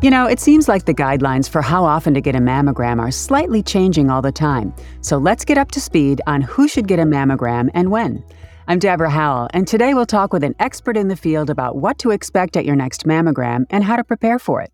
You know, it seems like the guidelines for how often to get a mammogram are slightly changing all the time. So let's get up to speed on who should get a mammogram and when. I'm Deborah Howell, and today we'll talk with an expert in the field about what to expect at your next mammogram and how to prepare for it.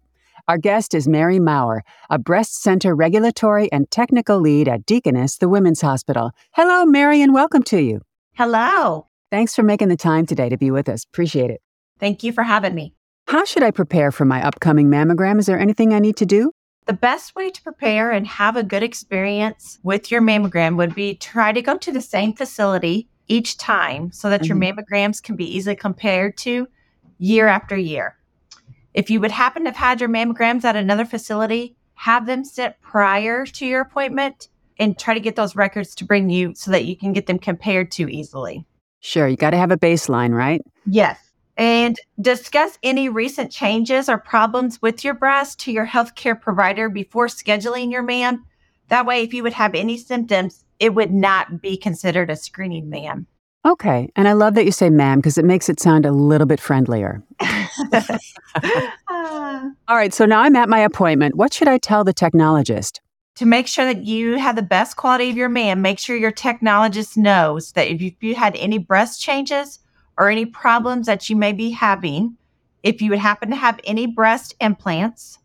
Our guest is Mary Maurer, a breast center regulatory and technical lead at Deaconess, the Women's Hospital. Hello, Mary, and welcome to you. Hello. Thanks for making the time today to be with us. Appreciate it. Thank you for having me. How should I prepare for my upcoming mammogram? Is there anything I need to do? The best way to prepare and have a good experience with your mammogram would be try to go to the same facility each time so that mm-hmm. your mammograms can be easily compared to year after year. If you would happen to have had your mammograms at another facility, have them sent prior to your appointment and try to get those records to bring you so that you can get them compared to easily. Sure, you got to have a baseline, right? Yes and discuss any recent changes or problems with your breast to your healthcare provider before scheduling your MAM. That way, if you would have any symptoms, it would not be considered a screening MAM. Okay. And I love that you say ma'am because it makes it sound a little bit friendlier. All right. So now I'm at my appointment. What should I tell the technologist? To make sure that you have the best quality of your MAM, make sure your technologist knows that if you had any breast changes, or any problems that you may be having, if you would happen to have any breast implants,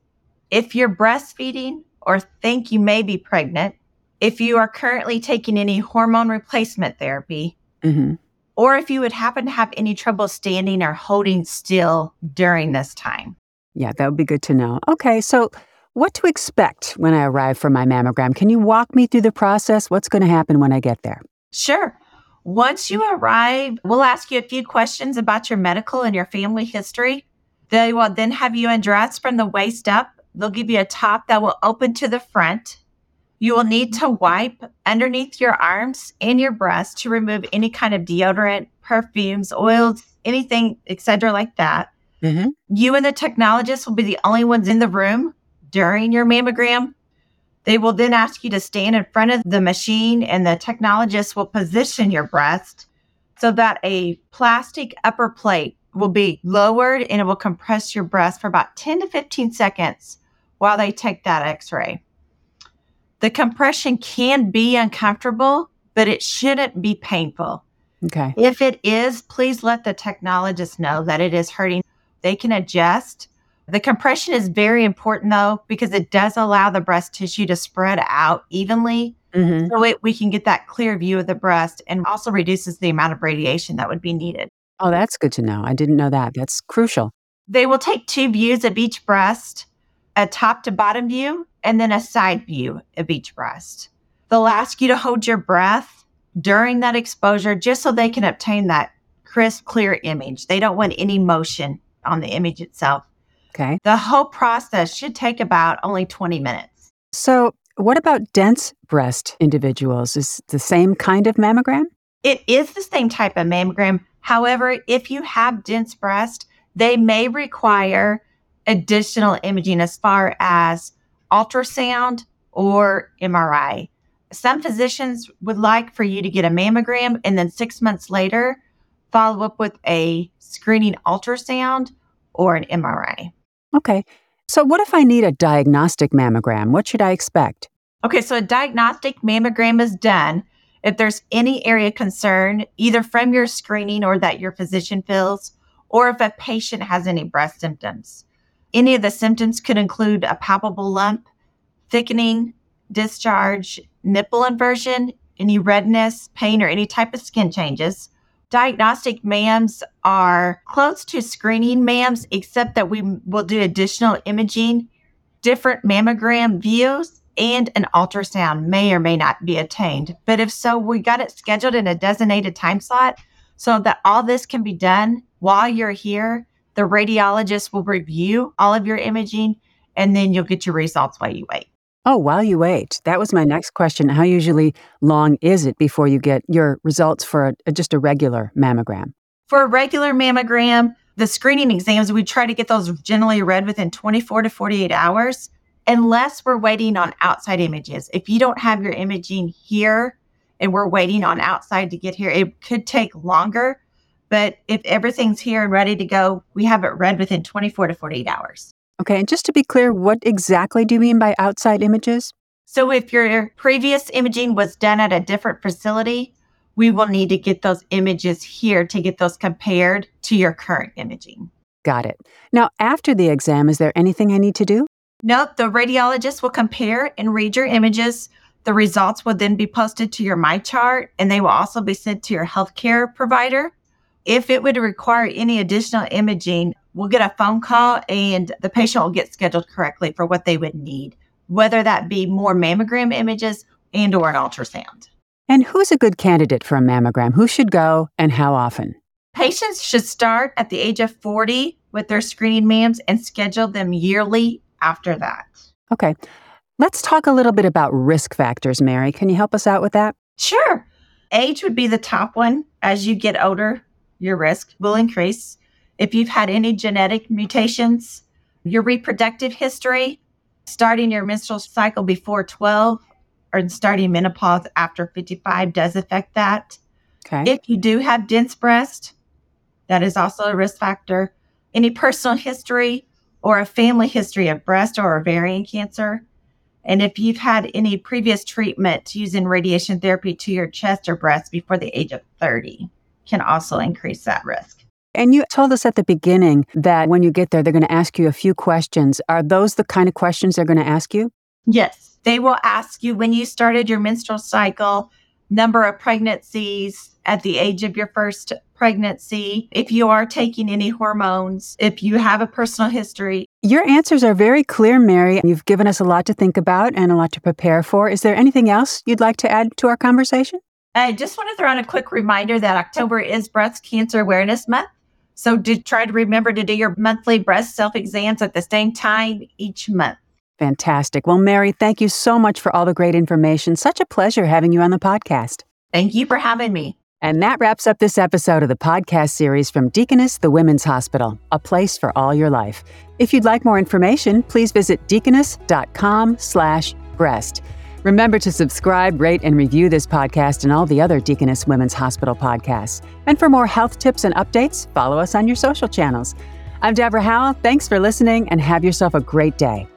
if you're breastfeeding or think you may be pregnant, if you are currently taking any hormone replacement therapy, mm-hmm. or if you would happen to have any trouble standing or holding still during this time. Yeah, that would be good to know. Okay, so what to expect when I arrive for my mammogram? Can you walk me through the process? What's going to happen when I get there? Sure. Once you arrive, we'll ask you a few questions about your medical and your family history. They will then have you undressed from the waist up. They'll give you a top that will open to the front. You will need to wipe underneath your arms and your breast to remove any kind of deodorant, perfumes, oils, anything, etc., like that. Mm-hmm. You and the technologist will be the only ones in the room during your mammogram. They will then ask you to stand in front of the machine, and the technologist will position your breast so that a plastic upper plate will be lowered and it will compress your breast for about 10 to 15 seconds while they take that x ray. The compression can be uncomfortable, but it shouldn't be painful. Okay. If it is, please let the technologist know that it is hurting. They can adjust the compression is very important though, because it does allow the breast tissue to spread out evenly. Mm-hmm. So it, we can get that clear view of the breast and also reduces the amount of radiation that would be needed. Oh, that's good to know. I didn't know that. That's crucial. They will take two views of each breast a top to bottom view and then a side view of each breast. They'll ask you to hold your breath during that exposure just so they can obtain that crisp, clear image. They don't want any motion on the image itself. Okay. The whole process should take about only 20 minutes. So, what about dense breast individuals? Is the same kind of mammogram? It is the same type of mammogram. However, if you have dense breast, they may require additional imaging as far as ultrasound or MRI. Some physicians would like for you to get a mammogram and then six months later follow up with a screening ultrasound or an MRI. Okay. So, what if I need a diagnostic mammogram? What should I expect? Okay, so a diagnostic mammogram is done if there's any area concern, either from your screening or that your physician feels, or if a patient has any breast symptoms. Any of the symptoms could include a palpable lump, thickening, discharge, nipple inversion, any redness, pain, or any type of skin changes, diagnostic MAMs are close to screening MAMs, except that we will do additional imaging, different mammogram views, and an ultrasound may or may not be attained. But if so, we got it scheduled in a designated time slot so that all this can be done while you're here. The radiologist will review all of your imaging and then you'll get your results while you wait. Oh, while you wait. That was my next question. How usually long is it before you get your results for a, just a regular mammogram? For a regular mammogram, the screening exams, we try to get those generally read within 24 to 48 hours, unless we're waiting on outside images. If you don't have your imaging here and we're waiting on outside to get here, it could take longer. But if everything's here and ready to go, we have it read within 24 to 48 hours. Okay, and just to be clear, what exactly do you mean by outside images? So if your previous imaging was done at a different facility, we will need to get those images here to get those compared to your current imaging. Got it. Now, after the exam, is there anything I need to do? Nope, the radiologist will compare and read your images. The results will then be posted to your MyChart and they will also be sent to your healthcare provider. If it would require any additional imaging, we'll get a phone call and the patient will get scheduled correctly for what they would need, whether that be more mammogram images and or an ultrasound. And who's a good candidate for a mammogram? Who should go and how often? Patients should start at the age of 40 with their screening mams and schedule them yearly after that. Okay. Let's talk a little bit about risk factors, Mary. Can you help us out with that? Sure. Age would be the top one. As you get older, your risk will increase. If you've had any genetic mutations, your reproductive history, starting your menstrual cycle before 12, or starting menopause after 55 does affect that. Okay. If you do have dense breast, that is also a risk factor. Any personal history or a family history of breast or ovarian cancer. And if you've had any previous treatment using radiation therapy to your chest or breast before the age of 30 can also increase that risk. And you told us at the beginning that when you get there, they're going to ask you a few questions. Are those the kind of questions they're going to ask you? Yes. They will ask you when you started your menstrual cycle, number of pregnancies at the age of your first pregnancy, if you are taking any hormones, if you have a personal history. Your answers are very clear, Mary. You've given us a lot to think about and a lot to prepare for. Is there anything else you'd like to add to our conversation? I just want to throw in a quick reminder that October is Breast Cancer Awareness Month. So do try to remember to do your monthly breast self exams at the same time each month. Fantastic. Well, Mary, thank you so much for all the great information. Such a pleasure having you on the podcast. Thank you for having me. And that wraps up this episode of the podcast series from Deaconess the Women's Hospital, a place for all your life. If you'd like more information, please visit deaconess.com slash breast. Remember to subscribe, rate, and review this podcast and all the other Deaconess Women's Hospital podcasts. And for more health tips and updates, follow us on your social channels. I'm Deborah Howell. Thanks for listening and have yourself a great day.